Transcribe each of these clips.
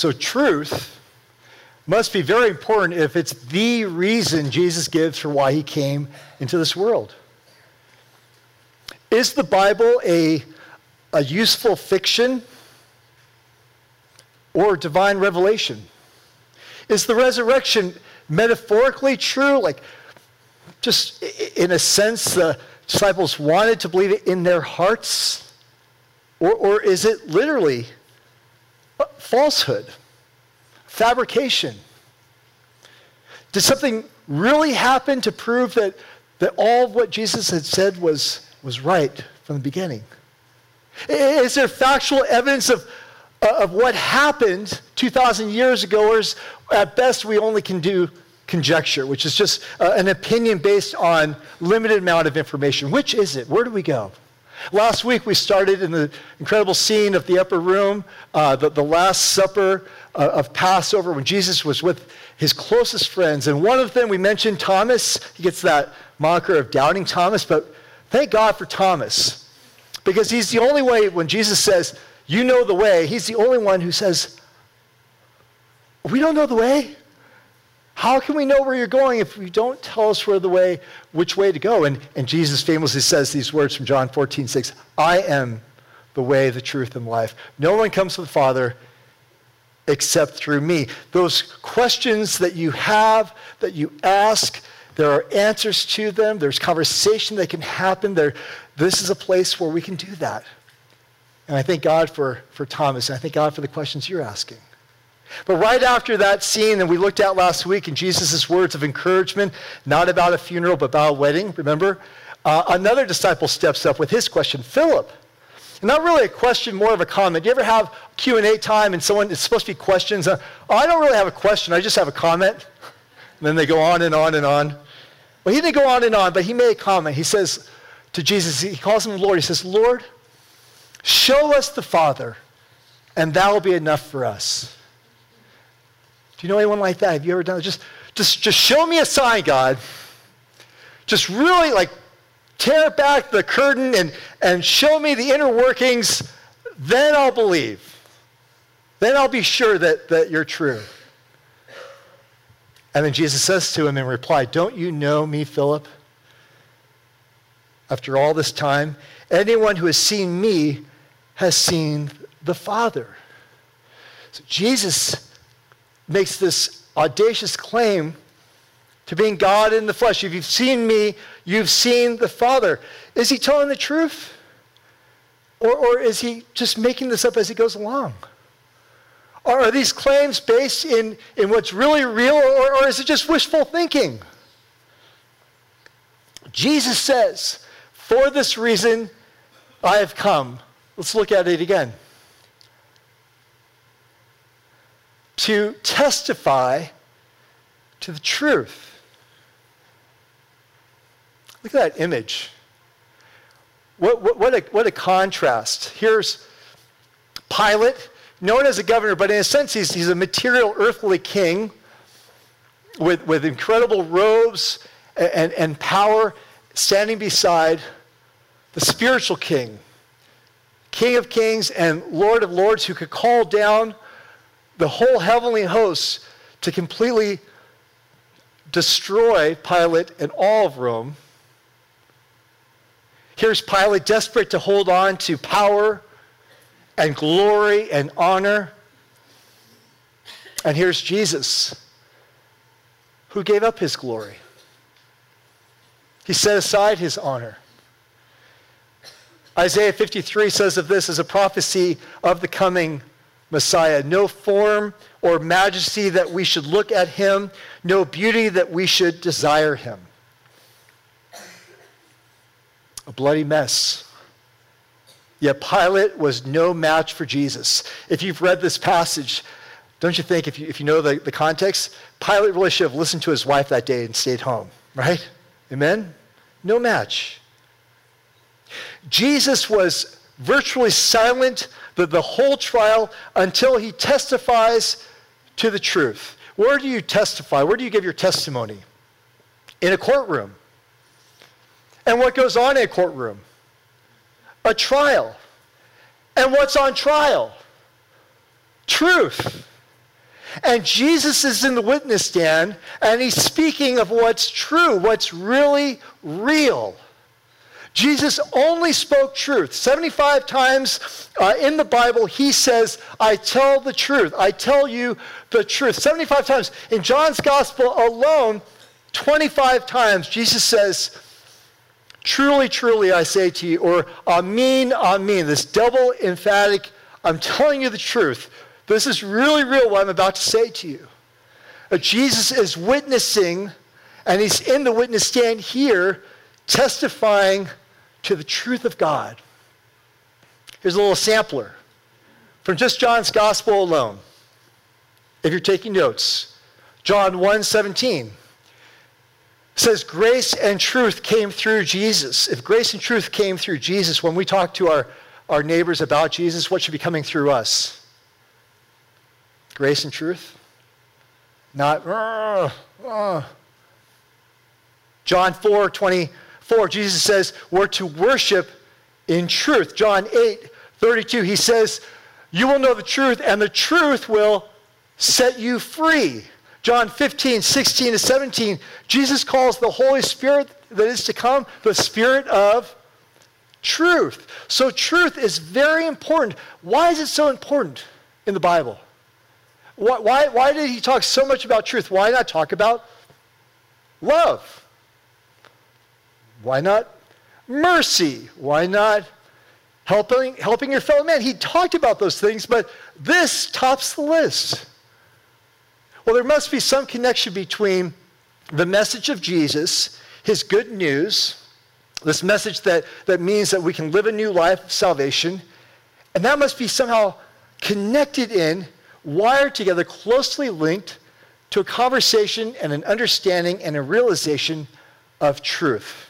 So, truth must be very important if it's the reason Jesus gives for why he came into this world. Is the Bible a, a useful fiction or divine revelation? Is the resurrection metaphorically true? Like, just in a sense, the disciples wanted to believe it in their hearts? Or, or is it literally falsehood, fabrication? Did something really happen to prove that, that all of what Jesus had said was, was right from the beginning? Is there factual evidence of, of what happened 2,000 years ago, or is, at best we only can do conjecture, which is just uh, an opinion based on limited amount of information? Which is it? Where do we go? Last week we started in the incredible scene of the upper room, uh, the, the Last Supper uh, of Passover, when Jesus was with his closest friends. And one of them, we mentioned Thomas. He gets that moniker of doubting Thomas, but thank God for Thomas. Because he's the only way, when Jesus says, You know the way, he's the only one who says, We don't know the way. How can we know where you're going if you don't tell us where the way, which way to go? And, and Jesus famously says these words from John 14, 6, I am the way, the truth, and life. No one comes to the Father except through me. Those questions that you have, that you ask, there are answers to them. There's conversation that can happen. There, this is a place where we can do that. And I thank God for, for Thomas, and I thank God for the questions you're asking. But right after that scene that we looked at last week in Jesus' words of encouragement, not about a funeral, but about a wedding, remember? Uh, another disciple steps up with his question, Philip. Not really a question, more of a comment. You ever have Q&A time and someone, it's supposed to be questions. Uh, oh, I don't really have a question, I just have a comment. And then they go on and on and on. Well, he didn't go on and on, but he made a comment. He says to Jesus, he calls him Lord. He says, Lord, show us the Father, and that will be enough for us. Do you know anyone like that? Have you ever done it? Just, just, just show me a sign, God. Just really like tear back the curtain and, and show me the inner workings. Then I'll believe. Then I'll be sure that, that you're true. And then Jesus says to him in reply, Don't you know me, Philip? After all this time, anyone who has seen me has seen the Father. So Jesus makes this audacious claim to being God in the flesh. If you've seen me, you've seen the Father. Is he telling the truth? Or, or is he just making this up as he goes along? Or are these claims based in, in what's really real, or, or is it just wishful thinking? Jesus says, For this reason I have come. Let's look at it again. To testify to the truth. Look at that image. What, what, what, a, what a contrast. Here's Pilate, known as a governor, but in a sense, he's, he's a material earthly king with, with incredible robes and, and, and power, standing beside the spiritual king, King of kings and Lord of lords, who could call down the whole heavenly hosts to completely destroy Pilate and all of Rome. Here's Pilate desperate to hold on to power and glory and honor. And here's Jesus, who gave up his glory. He set aside his honor. Isaiah 53 says of this as a prophecy of the coming Messiah. No form or majesty that we should look at him, no beauty that we should desire him. A bloody mess. Yet Pilate was no match for Jesus. If you've read this passage, don't you think, if you, if you know the, the context, Pilate really should have listened to his wife that day and stayed home, right? Amen? No match. Jesus was virtually silent the, the whole trial until he testifies to the truth. Where do you testify? Where do you give your testimony? In a courtroom. And what goes on in a courtroom? A trial. And what's on trial? Truth. And Jesus is in the witness stand, and he's speaking of what's true, what's really real. Jesus only spoke truth. 75 times uh, in the Bible, he says, I tell the truth. I tell you the truth. 75 times. In John's gospel alone, 25 times, Jesus says, Truly, truly, I say to you, or Amen, Amen, this double emphatic, I'm telling you the truth. This is really real what I'm about to say to you. Uh, Jesus is witnessing, and he's in the witness stand here, testifying to the truth of God. Here's a little sampler from just John's gospel alone. If you're taking notes, John 1 17 says grace and truth came through Jesus. If grace and truth came through Jesus, when we talk to our, our neighbors about Jesus, what should be coming through us? Grace and truth? Not, uh, uh. John 4 24, Jesus says, we're to worship in truth. John 8 32, he says, You will know the truth, and the truth will set you free. John 15, 16 to 17, Jesus calls the Holy Spirit that is to come the Spirit of truth. So, truth is very important. Why is it so important in the Bible? Why, why, why did he talk so much about truth? Why not talk about love? Why not mercy? Why not helping, helping your fellow man? He talked about those things, but this tops the list. Well, there must be some connection between the message of Jesus, his good news, this message that, that means that we can live a new life of salvation, and that must be somehow connected in wired together, closely linked to a conversation and an understanding and a realization of truth.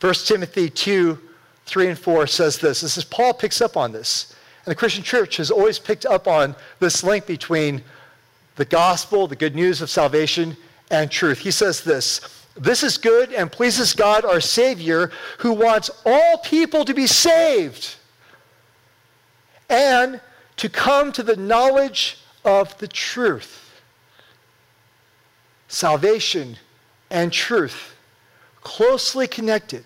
1 Timothy 2 3 and 4 says this. This is Paul picks up on this. And the Christian church has always picked up on this link between the gospel, the good news of salvation, and truth. He says this This is good and pleases God, our Savior, who wants all people to be saved and to come to the knowledge of the truth. Salvation and truth, closely connected.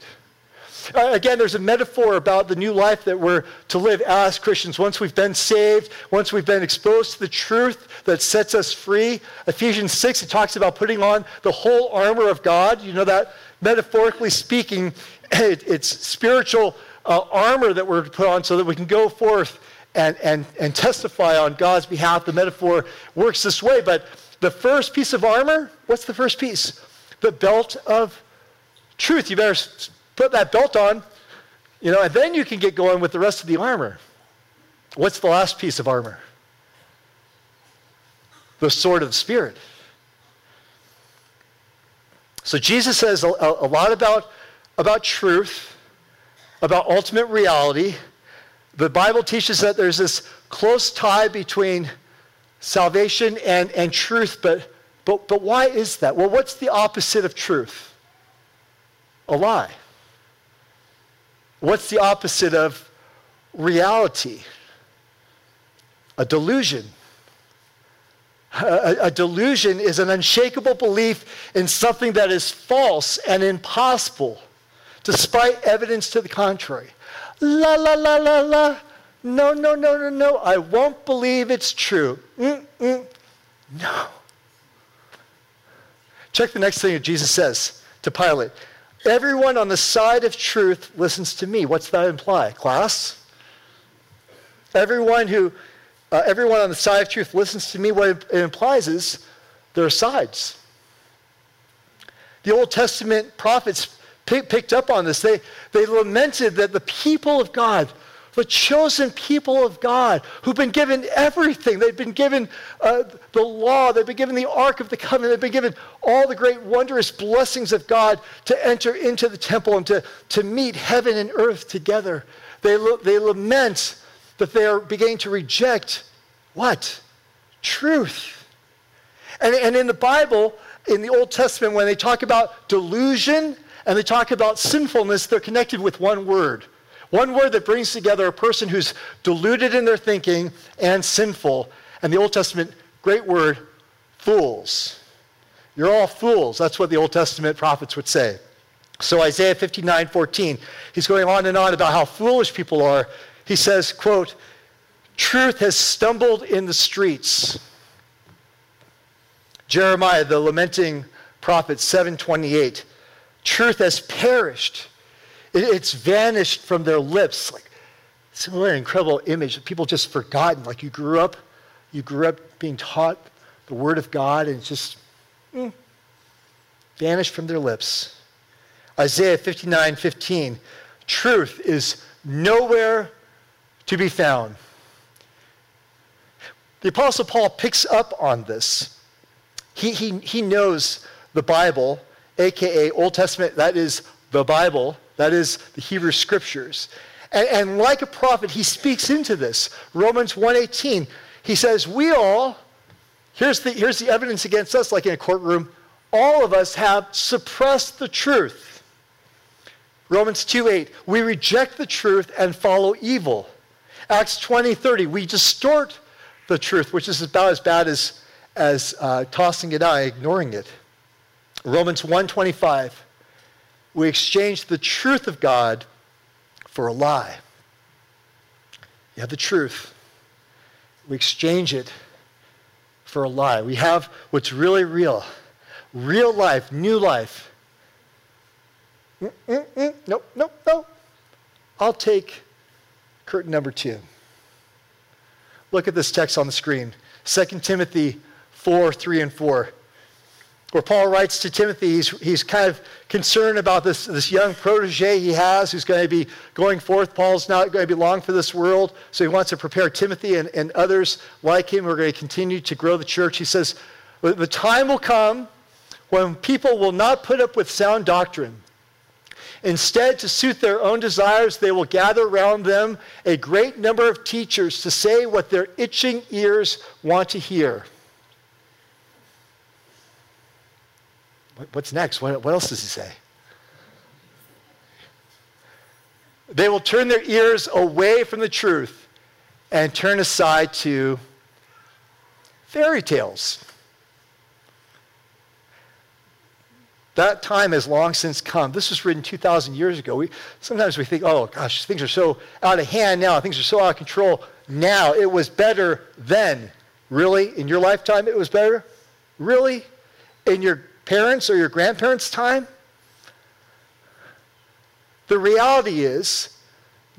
Uh, again, there's a metaphor about the new life that we're to live as Christians. Once we've been saved, once we've been exposed to the truth that sets us free. Ephesians 6, it talks about putting on the whole armor of God. You know that, metaphorically speaking, it, it's spiritual uh, armor that we're to put on so that we can go forth and, and, and testify on God's behalf. The metaphor works this way, but the first piece of armor, what's the first piece? The belt of truth. You better put that belt on, you know, and then you can get going with the rest of the armor. What's the last piece of armor? The sword of the Spirit. So Jesus says a, a lot about, about truth, about ultimate reality, the Bible teaches that there's this close tie between salvation and, and truth, but, but, but why is that? Well, what's the opposite of truth? A lie. What's the opposite of reality? A delusion. A, a, delusion is an unshakable belief in something that is false and impossible, despite evidence to the contrary. La, la, la, la, la. No, no, no, no, no. I won't believe it's true. Mm-mm. No. Check the next thing that Jesus says to Pilate. Everyone on the side of truth listens to me. What's that imply? Class? Everyone who, uh, everyone on the side of truth listens to me. What it implies is there are sides. The Old Testament prophets picked up on this. They, they lamented that the people of God, the chosen people of God, who've been given everything, they've been given uh, the law, they've been given the Ark of the Covenant, they've been given all the great wondrous blessings of God to enter into the temple and to, to meet heaven and earth together. They, they lament that they are beginning to reject what? Truth. And, and in the Bible, in the Old Testament, when they talk about delusion and they talk about sinfulness, they're connected with one word. One word that brings together a person who's deluded in their thinking and sinful. And the Old Testament, great word, fools. You're all fools. That's what the Old Testament prophets would say. So Isaiah 59, 14, he's going on and on about how foolish people are. He says, quote, truth has stumbled in the streets. Jeremiah, the lamenting prophet, 728, truth has perished. It's vanished from their lips. Like, it's an incredible image. that People just forgotten. Like you grew up, you grew up being taught the word of God, and it's just mm, vanished from their lips. Isaiah 59 15. Truth is nowhere to be found. The Apostle Paul picks up on this. He, he, he knows the Bible, aka Old Testament, that is the Bible, that is the Hebrew Scriptures. And, and like a prophet, he speaks into this. Romans 1.18, he says, we all, here's the, here's the evidence against us, like in a courtroom, all of us have suppressed the truth. Romans 2:8, we reject the truth and follow evil. Acts 20:30, we distort the truth, which is about as bad as, as uh, tossing it out, ignoring it. Romans 1:25, we exchange the truth of God for a lie. You have the truth. We exchange it for a lie. We have what's really real. Real life, new life Mm-mm-mm. Nope, nope, nope. I'll take curtain number two. Look at this text on the screen 2 Timothy 4 3 and 4. Where Paul writes to Timothy, he's, he's kind of concerned about this, this young protege he has who's going to be going forth. Paul's not going to be long for this world, so he wants to prepare Timothy and, and others like him who are going to continue to grow the church. He says, The time will come when people will not put up with sound doctrine Instead, to suit their own desires, they will gather around them a great number of teachers to say what their itching ears want to hear. What's next? What, else does he say? They will turn their ears away from the truth and turn aside to fairy tales. That time has long since come. This was written 2,000 years ago. We, sometimes we think, oh gosh, things are so out of hand now, things are so out of control now. It was better then. Really? In your lifetime, it was better? Really? In your parents' or your grandparents' time? The reality is,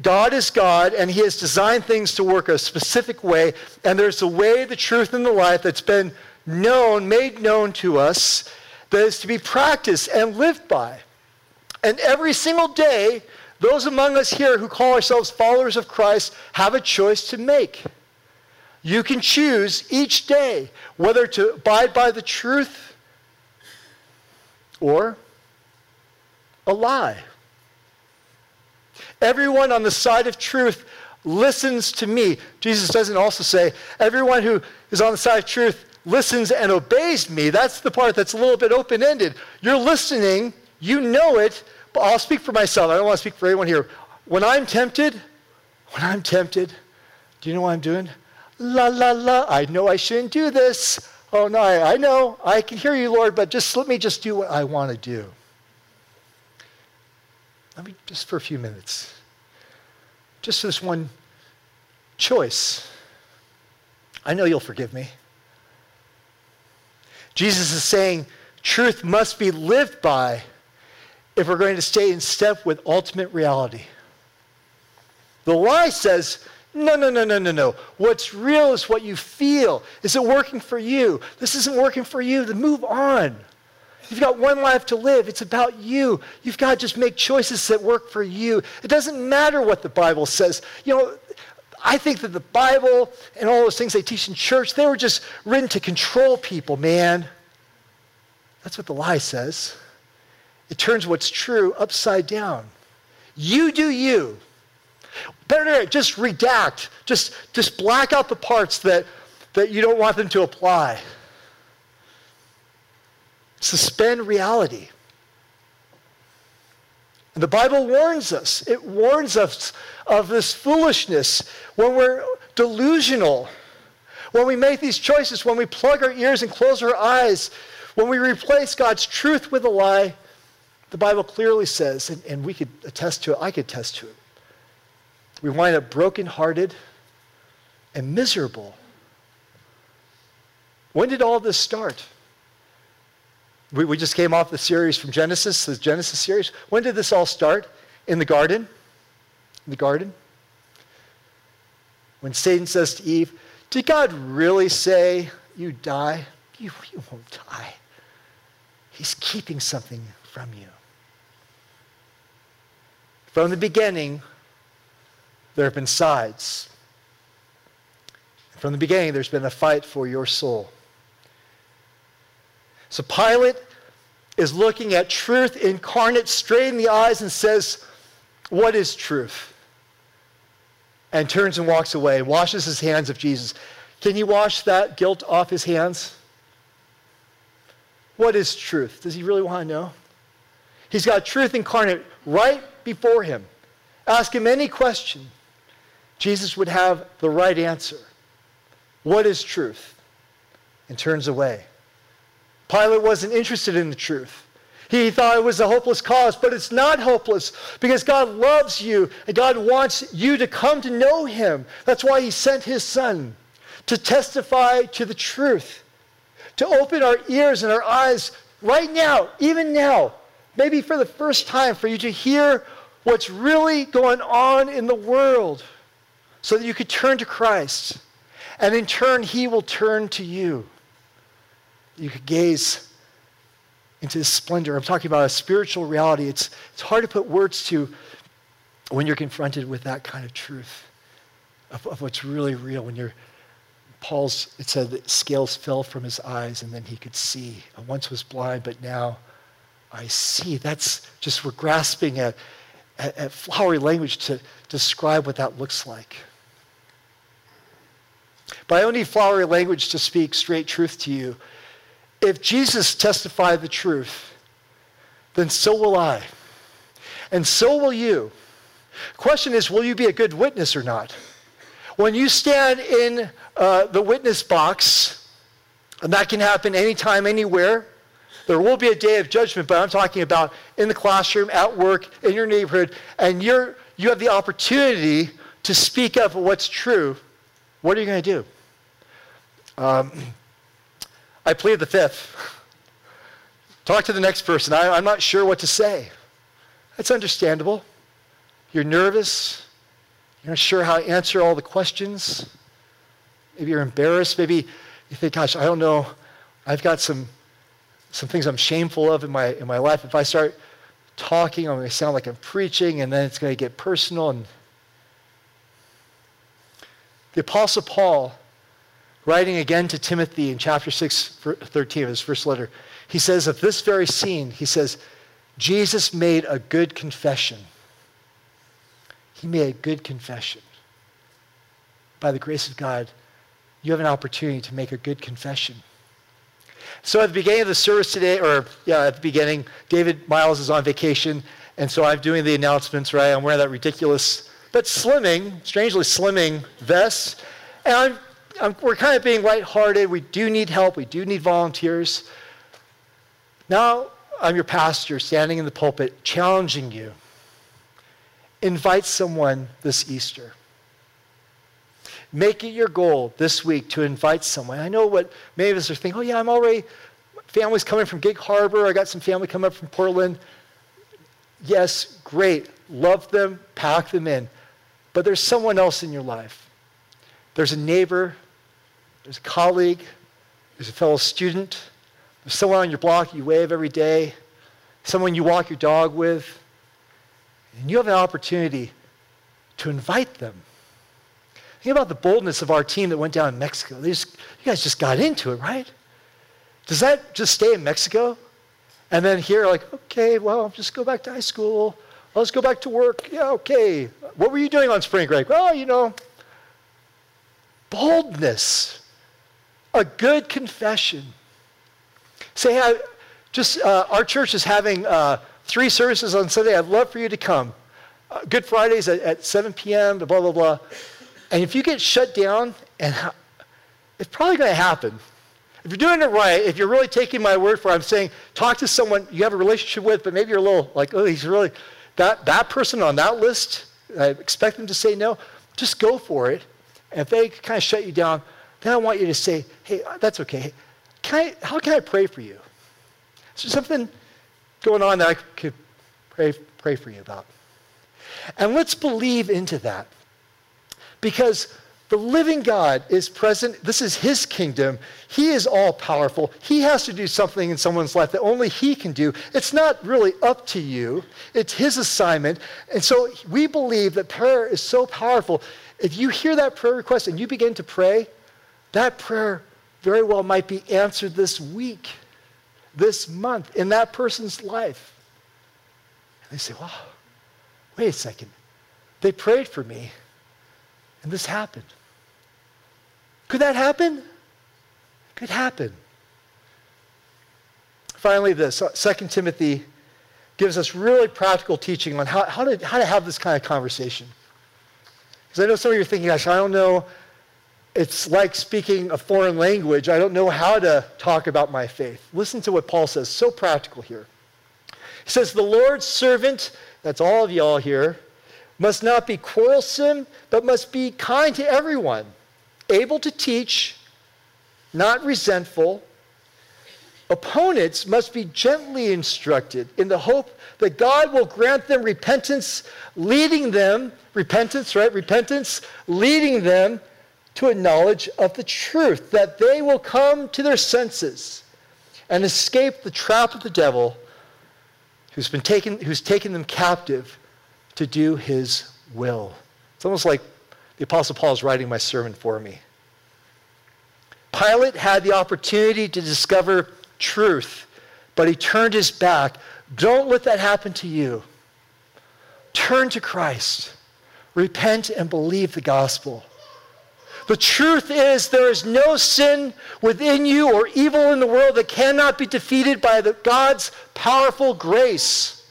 God is God, and He has designed things to work a specific way, and there's a way, the truth, and the life that's been known, made known to us that is to be practiced and lived by. And every single day, those among us here who call ourselves followers of Christ have a choice to make. You can choose each day whether to abide by the truth or a lie. Everyone on the side of truth listens to me. Jesus doesn't also say, everyone who is on the side of truth listens and obeys me, that's the part that's a little bit open ended. You're listening, you know it, but I'll speak for myself. I don't want to speak for anyone here. When I'm tempted, when I'm tempted, do you know what I'm doing? La, la, la, I know I shouldn't do this. Oh, no, I, I know. I can hear you, Lord, but just let me just do what I want to do. Let me just for a few minutes. Just this one choice. I know you'll forgive me. Jesus is saying truth must be lived by if we're going to stay in step with ultimate reality. The lie says, no, no, no, no, no, no. What's real is what you feel. Is it working for you? This isn't working for you. Then move on. You've got one life to live. It's about you. You've got to just make choices that work for you. It doesn't matter what the Bible says. You know, I think that the Bible and all those things they teach in church, they were just written to control people, man. That's what the lie says. It turns what's true upside down. You do you. Better just redact, just, just black out the parts that, that you don't want them to apply. Suspend reality. And the Bible warns us. It warns us of this foolishness when we're delusional, When we make these choices, when we plug our ears and close our eyes, when we replace God's truth with a lie, the Bible clearly says, and, and we could attest to it, I could attest to it, we wind up brokenhearted and miserable. When did all this start? We, we just came off the series from Genesis, the Genesis series. When did this all start? In the garden? In the garden? When Satan says to Eve, Did God really say you die? You, you won't die. He's keeping something from you. From the beginning, there have been sides. From the beginning, there's been a fight for your soul. So Pilate is looking at truth incarnate straight in the eyes and says, What is truth? And turns and walks away washes his hands of Jesus. Can you wash that guilt off his hands? What is truth? Does he really want to know? He's got truth incarnate right before him. Ask him any question. Jesus would have the right answer. What is truth? And turns away. Pilate wasn't interested in the truth. He thought it was a hopeless cause, but it's not hopeless because God loves you and God wants you to come to know Him. That's why He sent His Son to testify to the truth, to open our ears and our eyes right now, even now, maybe for the first time, for you to hear what's really going on in the world so that you could turn to Christ. And in turn, He will turn to you you could gaze into his splendor. I'm talking about a spiritual reality. It's, it's hard to put words to when you're confronted with that kind of truth of, of what's really real. When you're, Paul's, it said that scales fell from his eyes and then he could see. I once was blind, but now I see. That's just, we're grasping at, at, at flowery language to describe what that looks like. Don't need flowery language to speak straight truth to you if Jesus testified the truth, then so will I. And so will you. Question is, will you be a good witness or not? When you stand in uh, the witness box, and that can happen anytime, anywhere, there will be a day of judgment, but I'm talking about in the classroom, at work, in your neighborhood, and you're, you have the opportunity to speak up what's true. What are you going to do? Um, I plead the fifth. Talk to the next person. I, am not sure what to say. That's understandable. You're nervous. You're not sure how to answer all the questions. Maybe you're embarrassed. Maybe you think, gosh, I don't know. I've got some, some things I'm shameful of in my, in my life. If I start talking, I'm going to sound like I'm preaching, and then it's going to get personal. And the Apostle Paul writing again to Timothy in chapter 6, 13 of his first letter, he says of this very scene, he says, Jesus made a good confession. He made a good confession. By the grace of God, you have an opportunity to make a good confession. So at the beginning of the service today, or yeah, at the beginning, David Miles is on vacation, and so I'm doing the announcements, right? I'm wearing that ridiculous, but slimming, strangely slimming vest, and I'm we're kind of being lighthearted. We do need help. We do need volunteers. Now I'm your pastor standing in the pulpit challenging you. Invite someone this Easter. Make it your goal this week to invite someone. I know what many of us are thinking, oh, yeah, I'm already, family's coming from Gig Harbor. I got some family coming up from Portland. Yes, great. Love them, pack them in. But there's someone else in your life. There's a neighbor, there's a colleague, there's a fellow student, there's someone on your block you wave every day, someone you walk your dog with, and you have an opportunity to invite them. Think about the boldness of our team that went down in Mexico. Just, you guys just got into it, right? Does that just stay in Mexico? And then here, like, okay, well, just go back to high school. let's go back to work. Yeah, okay. What were you doing on spring break? Well, you know, boldness a good confession. Say, hey, just uh, our church is having uh, three services on Sunday. I'd love for you to come. Uh, good Fridays at, at 7 p.m. Blah blah blah. And if you get shut down, and it's probably going to happen. If you're doing it right, if you're really taking my word for it, I'm saying talk to someone you have a relationship with, but maybe you're a little like, oh, he's really, that, that person on that list, I expect them to say no. Just go for it. And if they kind of shut you down, then I want you to say, hey, uh, that's okay. Can I, how can I pray for you? Is there something going on that I could pray, pray for you about? And let's believe into that. Because the living God is present. This is his kingdom. He is all powerful. He has to do something in someone's life that only he can do. It's not really up to you, it's his assignment. And so we believe that prayer is so powerful. If you hear that prayer request and you begin to pray, that prayer very well might be answered this week, this month, in that person's life. And they say, wow, wait a second. They prayed for me. And this happened. Could that happen? Could happen. Finally, this uh, 2 Timothy gives us really practical teaching on how, how, to, how to have this kind of conversation. Because I know some of you are thinking, gosh, I don't know. It's like speaking a foreign language. I don't know how to talk about my faith. Listen to what Paul says, so practical here. He says, The Lord's servant, that's all of y'all here, must not be quarrelsome, but must be kind to everyone, able to teach, not resentful. Opponents must be gently instructed in the hope that God will grant them repentance, leading them, repentance, right? Repentance, leading them to a knowledge of the truth, that they will come to their senses and escape the trap of the devil who's been taken, who's taken them captive to do his will. It's almost like the Apostle Paul is writing my sermon for me. Pilate had the opportunity to discover truth, but he turned his back. Don't let that happen to you. Turn to Christ. Repent and believe the gospel. The truth is, there is no sin within you or evil in the world that cannot be defeated by the, God's powerful grace.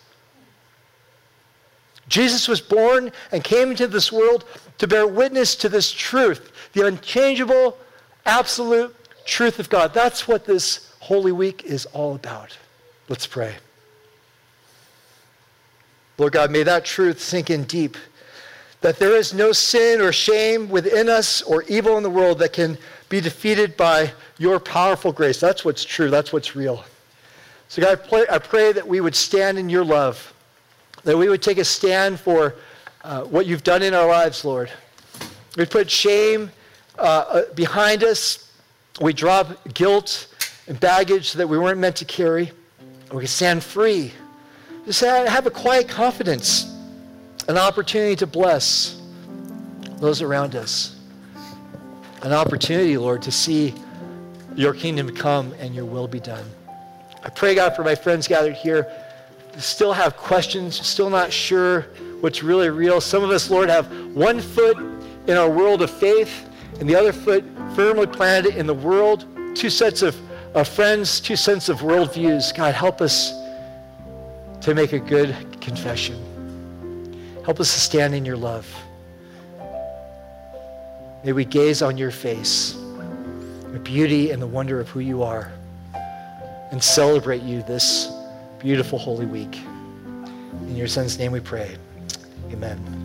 Jesus was born and came into this world to bear witness to this truth, the unchangeable, absolute truth of God. That's what this Holy Week is all about. Let's pray. Lord God, may that truth sink in deep. That there is no sin or shame within us or evil in the world that can be defeated by your powerful grace. That's what's true. That's what's real. So, God, I pray that we would stand in your love that we would take a stand for uh, what you've done in our lives, Lord. We put shame uh, uh, behind us. We drop guilt and baggage that we weren't meant to carry. We can stand free. Just have a quiet confidence, an opportunity to bless those around us. An opportunity, Lord, to see your kingdom come and your will be done. I pray, God, for my friends gathered here still have questions, still not sure what's really real. Some of us, Lord, have one foot in our world of faith and the other foot firmly planted in the world. Two sets of, of friends, two sets of worldviews. God, help us to make a good confession. Help us to stand in your love. May we gaze on your face, the beauty and the wonder of who you are, and celebrate you this beautiful Holy Week. In your Son's name we pray. Amen.